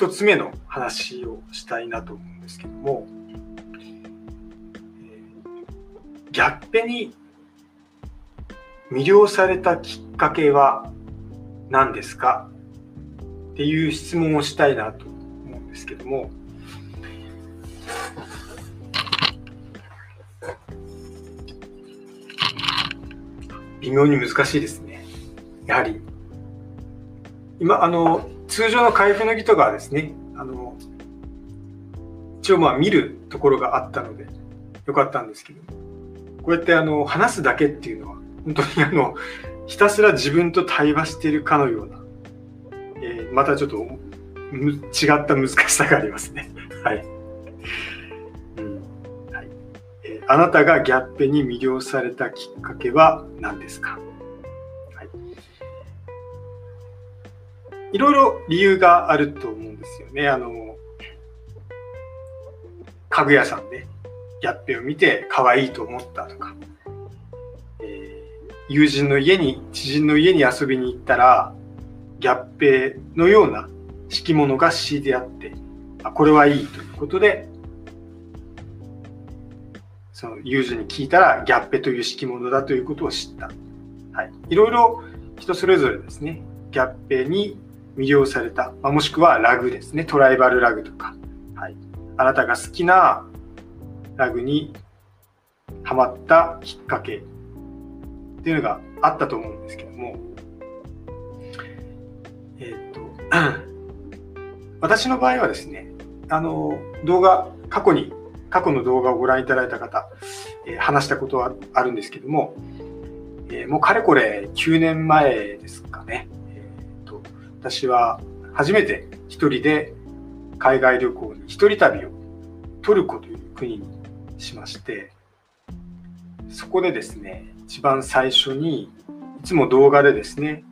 一つ目の話をしたいなと思うんですけども、ギャッペに魅了されたきっかけは何ですか？っていう質問をしたいなと思うんですけども、微妙に難しいですね。やはり、今、あの、通常の開封の儀とかはですね、あの、一応まあ見るところがあったので、よかったんですけど、こうやってあの、話すだけっていうのは、本当にあの、ひたすら自分と対話しているかのような、えー、またちょっと違った難しさがありますね。はい。あなたがギャッペに魅了されたきっかけは何ですか、いろいろ理由があると思うんですよね。あの家具屋さんでギャッペを見て可愛いと思ったとか、えー、友人の家に知人の家に遊びに行ったらギャッペのような敷物が敷いてあってあこれはいいということでその友人に聞いたらギャッペという敷物だということを知った。はい、いろいろ人それぞれですね、ギャッペに魅了された、まあ、もしくはラグですね、トライバルラグとか、はい、あなたが好きなラグにハマったきっかけ。っていうのがあったと思うんですけども、えっ、と、私の場合はですね、あの、動画、過去に過去の動画をご覧いただいた方、えー、話したことはあるんですけども、えー、もうかれこれ9年前ですかね、私は初めて一人で海外旅行に一人旅をトルコという国にしましてそこでですね一番最初にいつも動画でですね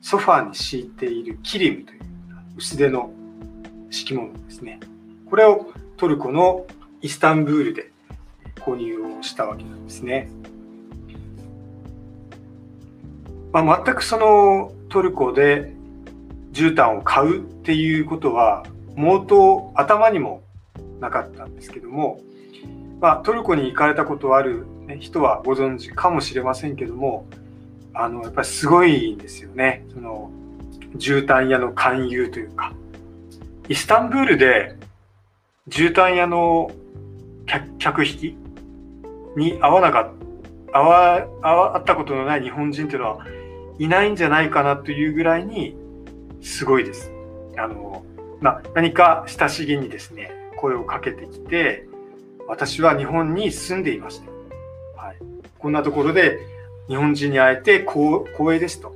ソファーに敷いているキリムという薄手の敷物ですねこれをトルコのイスタンブールで購入をしたわけなんですね。まあ、全くそのトルコで絨毯を買うっていうことは毛頭頭にもなかったんですけども、まあ、トルコに行かれたことある、人はご存知かもしれませんけどもあのやっぱりすごいんですよね。その絨毯屋の勧誘というか。イスタンブールで絨毯屋の客引きに合わなかった、合わ、合ったことのない日本人っていうのはいないんじゃないかなというぐらいにすごいです。あの、まあ、何か親しげにですね、声をかけてきて、私は日本に住んでいました。はい。こんなところで日本人に会えて光栄ですと。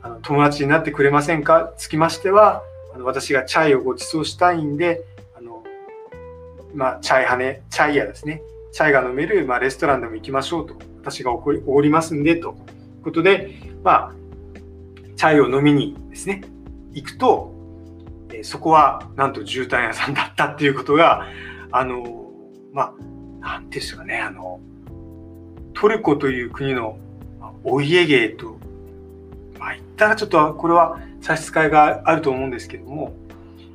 あの友達になってくれませんか？つきましては、あの私がチャイをご馳走したいんであの、まあ、チャイハネ、チャイ屋ですね。チャイが飲める、まあ、レストランでも行きましょうと。私がおごりますんで、ということで、まあ、チャイを飲みにですね、行くと、えそこはなんと絨毯屋さんだったっていうことが、あの、まあ、なんていうんですかね、あの、トルコという国のお家芸と、まあ、言ったらちょっとこれは差し支えがあると思うんですけども、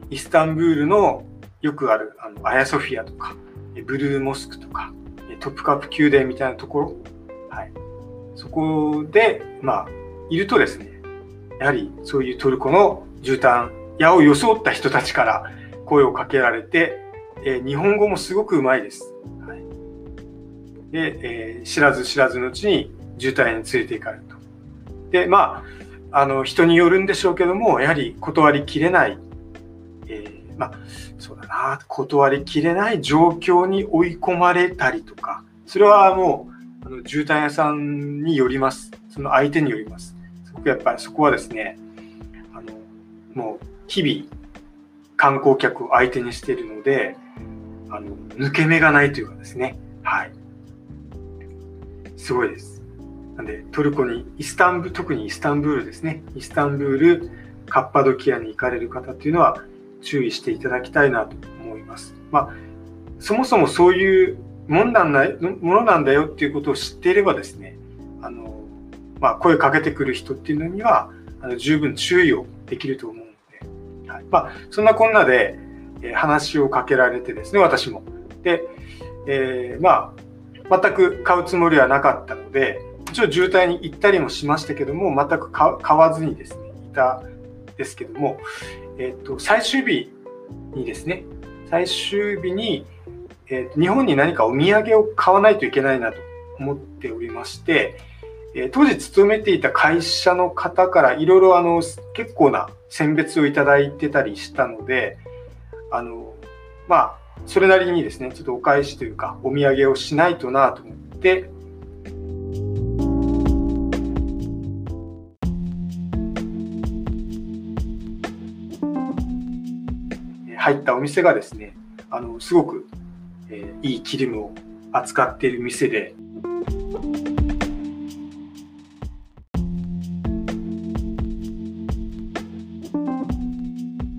イスタンブールのよくあるあのアヤソフィアとかブルーモスクとかトップカップ宮殿みたいなところ、はい、そこで、まあ、いるとですねやはりそういうトルコの絨毯屋を装った人たちから声をかけられて、えー、日本語もすごくうまいです。はい、で、えー、知らず知らずのうちに絨毯屋に連れて行かれると。で、まあ、あの人によるんでしょうけどもやはり断りきれない、えー、まあそうだな、断りきれない状況に追い込まれたりとか、それはもう、あの絨毯屋さんによります。その相手によります。すごくやっぱりそこはですね、あの、もう日々観光客を相手にしているので、あの、抜け目がないというかですね、はい。すごいです。なんで、トルコに、イスタンブール、特にイスタンブールですね、イスタンブール、カッパドキアに行かれる方っていうのは、注意していただきたいなと思います。まあ、そもそもそういうもんなんだものなんだよっていうことを知っていればですね、あのまあ、声かけてくる人っていうのにはあの十分注意をできると思うので、はい、まあ、そんなこんなで、えー、話をかけられてですね、私も。で、えー、まあ、全く買うつもりはなかったので、一応渋滞に行ったりもしましたけども、全く買わずにですね、いたですけども、えっ、ー、と、最終日にですね、最終日に、えー、日本に何かお土産を買わないといけないなと思っておりまして、えー、当時勤めていた会社の方からいろいろあの結構な選別をいただいてたりしたので、あの、まあ、それなりにですね、ちょっとお返しというか、お土産をしないとなと思って、入ったお店がですね、あの、すごく、えー、いいキリムを扱っている店で、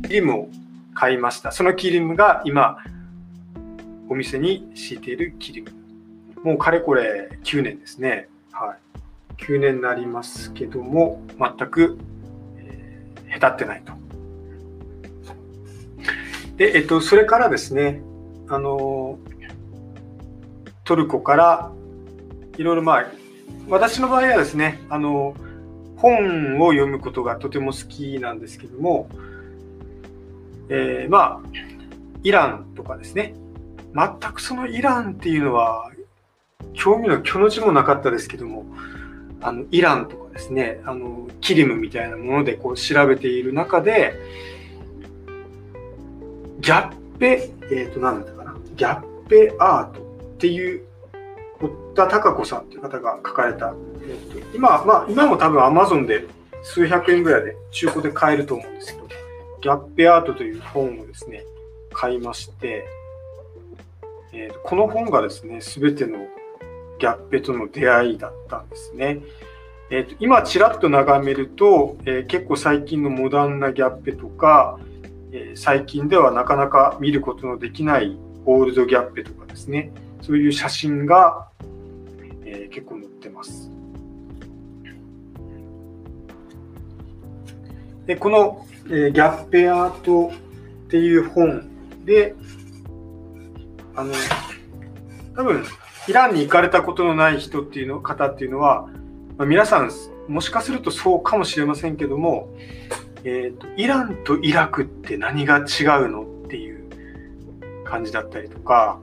キリムを買いました。そのキリムが今、お店に敷いているキリム。もうかれこれ9年ですね。はい。9年になりますけども、全く、えー、下手ってないと。で、えっと、それからですね、あの、トルコからいろいろまあ、私の場合はですね、あの、本を読むことがとても好きなんですけども、えー、まあ、イランとかですね、全くそのイランっていうのは、興味の虚の字もなかったですけども、あのイランとかですね、あのキリムみたいなものでこう調べている中で、ギャッペ、えっ、ー、と、何だったかな、ギャッペアートっていう、堀田孝子さんっていう方が書かれた、えーと、今、まあ、今も多分 Amazon で数百円ぐらいで中古で買えると思うんですけど、ギャッペアートという本をですね、買いまして、えー、この本がですね、すべてのギャッペとの出会いだったんですね。えーと、今、ちらっと眺めると、えー、結構最近のモダンなギャッペとか、えー、最近ではなかなか見ることのできないオールドギャッペとかですね、そういう写真が、えー、結構載ってます。でこのえー、ギャッペアートっていう本で、あの、多分、イランに行かれたことのない人っていうの、方っていうのは、まあ、皆さん、もしかするとそうかもしれませんけども、えーと、イランとイラクって何が違うのっていう感じだったりとか、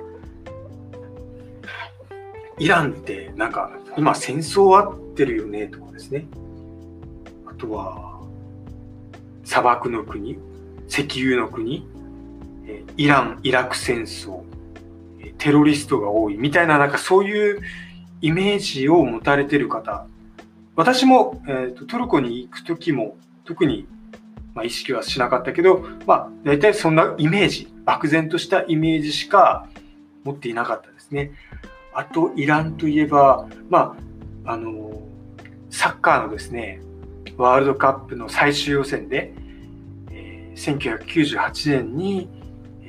イランってなんか今戦争あってるよねとかですね。あとは、砂漠の国、石油の国、イラン・イラク戦争、テロリストが多いみたいな、なんかそういうイメージを持たれてる方、私も、えーと、トルコに行く時も特に、まあ、意識はしなかったけど、まあ、大体そんなイメージ、漠然としたイメージしか持っていなかったですね。あと、イランといえば、まあ、あの、サッカーのですね、ワールドカップの最終予選で、1998年に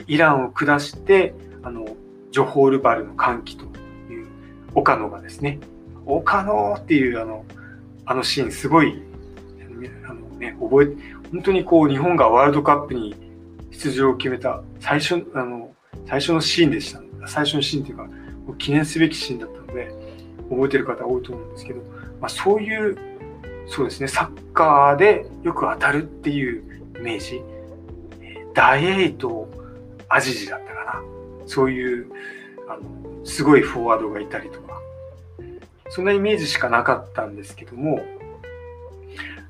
イランを下してあのジョホールバルの歓喜という岡野がですね岡野っていうあのあのシーンすごいあの、ね、覚えて本当にこう日本がワールドカップに出場を決めた最初あの最初のシーンでした。最初のシーンというか記念すべきシーンだったので覚えてる方多いと思うんですけど、まあ、そういうそうですねサッカーでよく当たるっていうイメージ。ダイエイトアジジだったかな。そういう、あの、すごいフォワードがいたりとか、そんなイメージしかなかったんですけども、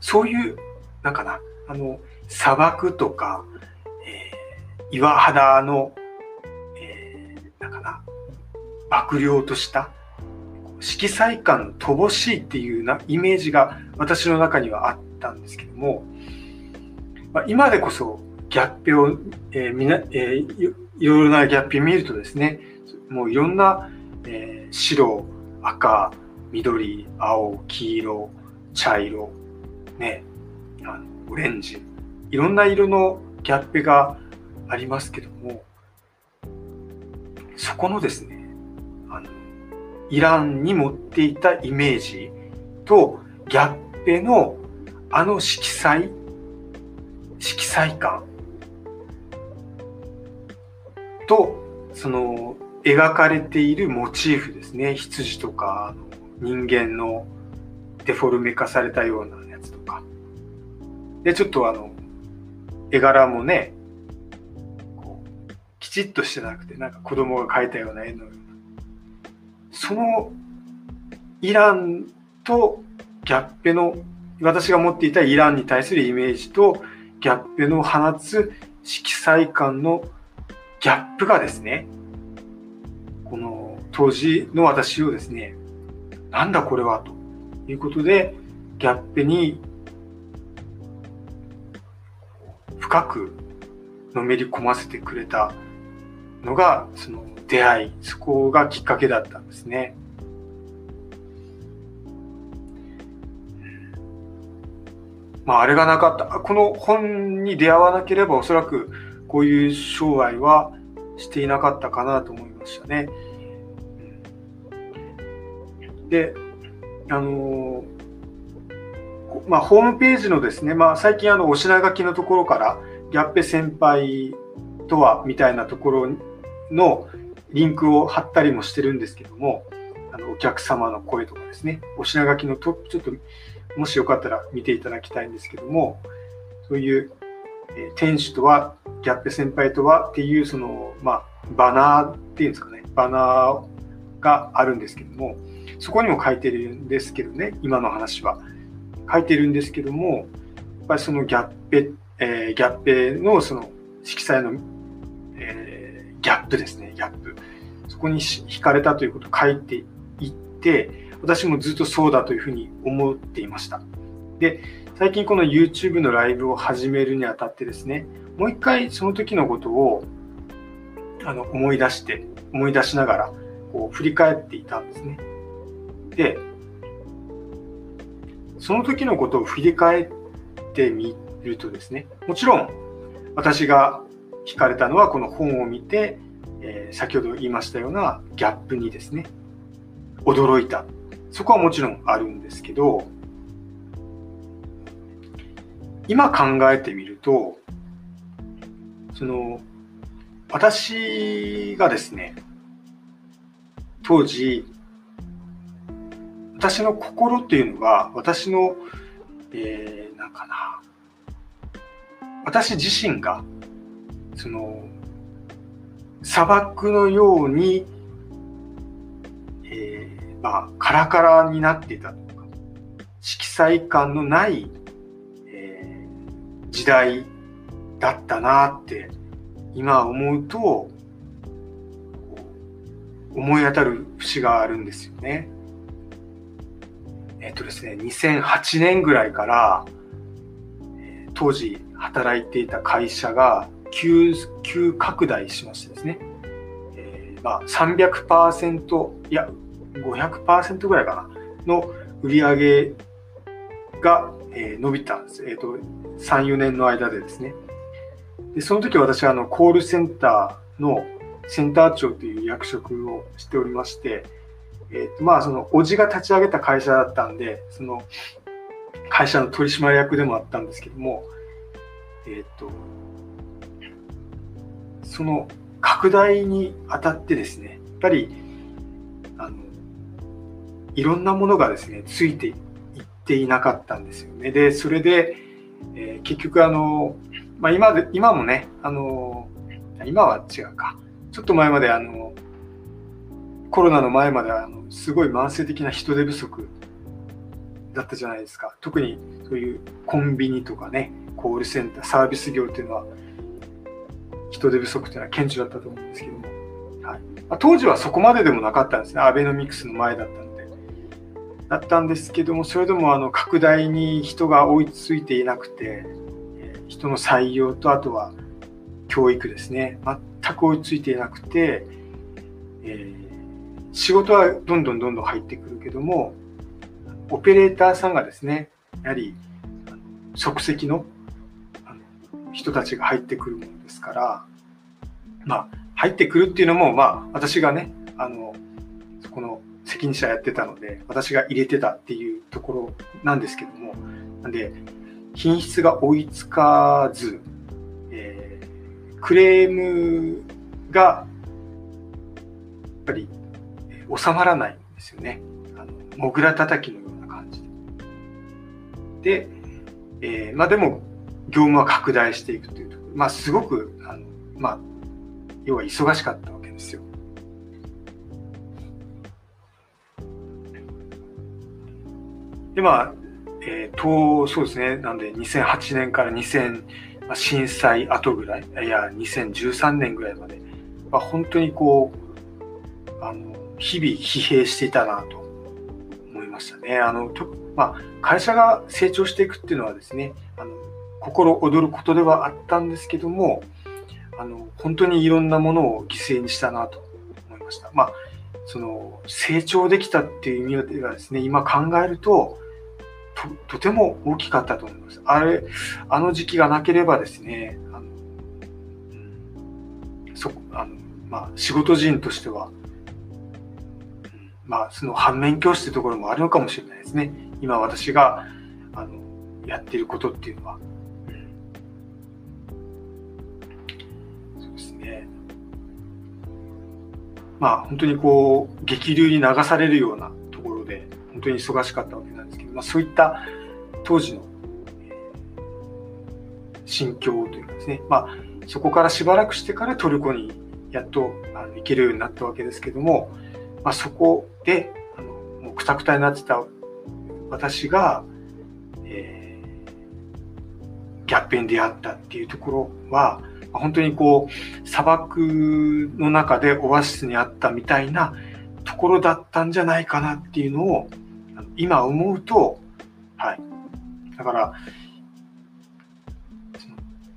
そういう、なんかな、あの、砂漠とか、えー、岩肌の、えー、なんかな、幕僚とした色彩感乏しいっていうなイメージが私の中にはあったんですけども、まあ、今でこそギャップを、えーみなえー、いろいろなギャップを見るとですね、もういろんな、えー、白、赤、緑、青、黄色、茶色、ね、あのオレンジ、いろんな色のギャップがありますけども、そこのですね、あのイランに持っていたイメージとギャッペのあの色彩、色彩感、とその描かれているモチーフですね。羊とか人間のデフォルメ化されたようなやつとか。でちょっとあの絵柄もねこうきちっとしてなくてなんか子供が描いたような絵のような。そのイランとギャッペの私が持っていたイランに対するイメージとギャッペの放つ色彩感のギャップがですねこの当時の私をですねなんだこれはということでギャッペに深くのめり込ませてくれたのがその出会いそこがきっかけだったんですね。まあ、あれがなかった。この本に出会わなければおそらくこういう生涯はしていなかったかなと思いましたね。で、あのまあ、ホームページのですね、まあ、最近あのお品書きのところからギャッペ先輩とはみたいなところのリンクを貼ったりもしてるんですけども、あのお客様の声とかですね、お品書きのとちょっともしよかったら見ていただきたいんですけども、そういう、え、店主とは、ギャッペ先輩とはっていう、その、まあ、バナーっていうんですかね、バナーがあるんですけども、そこにも書いてるんですけどね、今の話は。書いてるんですけども、やっぱりそのギャッペ、えー、ギャッペのその色彩の、えー、ギャップですね、ギャップ。そこに惹かれたということを書いていって、私もずっとそうだというふうに思っていました。で、最近この YouTube のライブを始めるにあたってですね、もう一回その時のことをあの思い出して、思い出しながらこう振り返っていたんですね。で、その時のことを振り返ってみるとですね、もちろん私が惹かれたのはこの本を見て、えー、先ほど言いましたようなギャップにですね、驚いたそこはもちろんあるんですけど、今考えてみると、その、私がですね、当時、私の心っていうのが、私の、えー、なんかな、私自身が、その、砂漠のようにえーまあ、カラカラになっていたとか、色彩感のない、えー、時代だったなって今思うと思い当たる節があるんですよね。えっとですね、2008年ぐらいから、当時働いていた会社が急急拡大しましてですね、えー、まあ300%いや500%ぐらいかな、の売り上げが、えー、伸びたんです。えっ、ー、と、3、4年の間でですね。で、その時私はあの、コールセンターのセンター長という役職をしておりまして、え、ー、と、まあ、その、おじが立ち上げた会社だったんで、その、会社の取締役でもあったんですけども、えっ、と、その拡大にあたってですね、やっぱりあのいろんなものがですね、ついていっていなかったんですよね。で、それで、えー、結局あの、まあ、今で、今もね、あの、今は違うか。ちょっと前まであの、コロナの前まではあのすごい慢性的な人手不足だったじゃないですか。特にそういうコンビニとかね、コールセンター、サービス業っていうのは、人手不足っていうのは顕著だったと思うんですけども、はいまあ、当時はそこまででもなかったんですね。アベノミクスの前だったのでだったんですけどもそれでもあの拡大に人が追いついていなくて人の採用とあとは教育ですね。全く追いついていなくて、えー、仕事はどんどんどんどん入ってくるけどもオペレーターさんがですねやはり即席の人たちが入ってくるものですからまあ入ってくるっていうのもまあ私がねあのそこの責任者やってたので、私が入れてたっていうところなんですけども、なんで、品質が追いつかず、えー、クレームがやっぱり収まらないんですよね。あのモグラ叩きのような感じで。で、えー、まあでも業務は拡大していくというところ、まあすごくあのまあ要は忙しかったわけですよ。でまあ、えー、とそうですねなんで2008年から2000震災後ぐらいいや2013年ぐらいまで、まあ、本当にこうあの日々疲弊していたなと思いましたね。あのとまあ、会社が成長していくっていうのはですねあの心躍ることではあったんですけどもあの本当にいろんなものを犠牲にしたなと思いました。まあその成長できたっていう意味ではですね今考えるととても大きかったと思います。あれ、あの時期がなければですね、あのそあのまあ、仕事人としては、まあ、その反面教師というところもあるのかもしれないですね。今私があのやってることっていうのは。そうですね。まあ本当にこう激流に流されるようなところで本当に忙しかったわけです、まあ、そういった当時の心境というかですね、まあ、そこからしばらくしてからトルコにやっとあの行けるようになったわけですけども、まあ、そこであのもうくたくたになってた私が、えー、ギャップに出会ったっていうところは本当にこう砂漠の中でオアシスにあったみたいなところだったんじゃないかなっていうのを今思うと、はい。だから、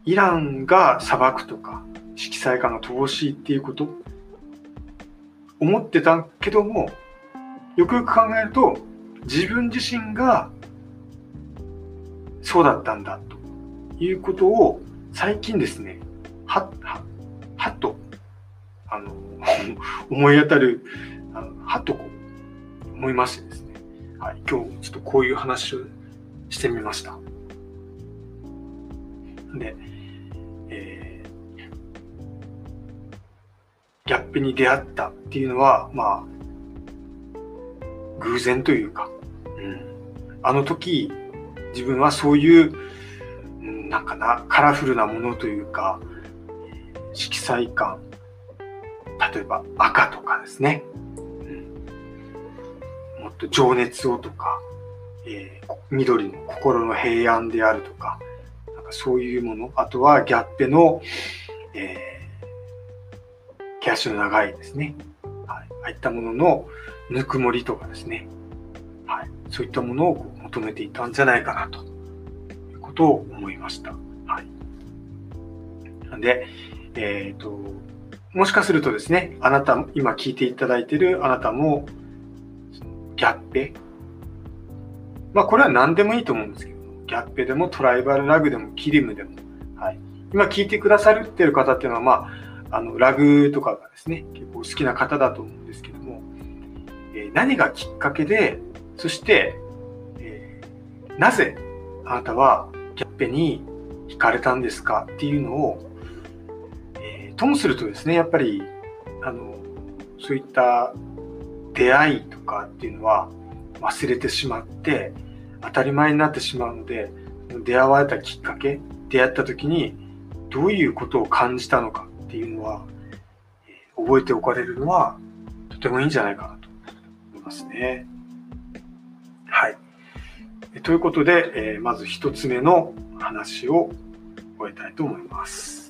イランが砂漠とか色彩感が乏しいっていうこと思ってたけどもよくよく考えると自分自身がそうだったんだということを最近ですねはっははっとあの 思い当たるあのはっとこう思いましてですねはい、今日ちょっとこういう話をしてみました。で、えー、ギャップに出会ったっていうのは、まあ、偶然というか、うん、あの時、自分はそういう、うん、なんかな、カラフルなものというか、色彩感、例えば赤とかですね、と情熱をとか、えー、緑の心の平安であるとか、なんかそういうもの、あとはギャッペの、えー、毛足の長いですね、はい、ああいったもののぬくもりとかですね、はい、そういったものを求めていたんじゃないかなと。いうことを思いました。はい。なんで、えっ、ー、と、もしかするとですね、あなた、今聞いていただいているあなたも、ギャッペ？まあこれは何でもいいと思うんですけど、ギャッペでもトライバルラグでもキリムでも、はい。今聞いてくださるっていう方っていうのは、まあ、あの、ラグとかがですね、結構好きな方だと思うんですけども、えー、何がきっかけで、そして、えー、なぜあなたはギャッペに惹かれたんですかっていうのを、えー、ともするとですね、やっぱり、あの、そういった出会いとかっていうのは忘れてしまって当たり前になってしまうので出会われたきっかけ出会った時にどういうことを感じたのかっていうのは覚えておかれるのはとてもいいんじゃないかなと思いますね。はい。ということで、えまず一つ目の話を終えたいと思います。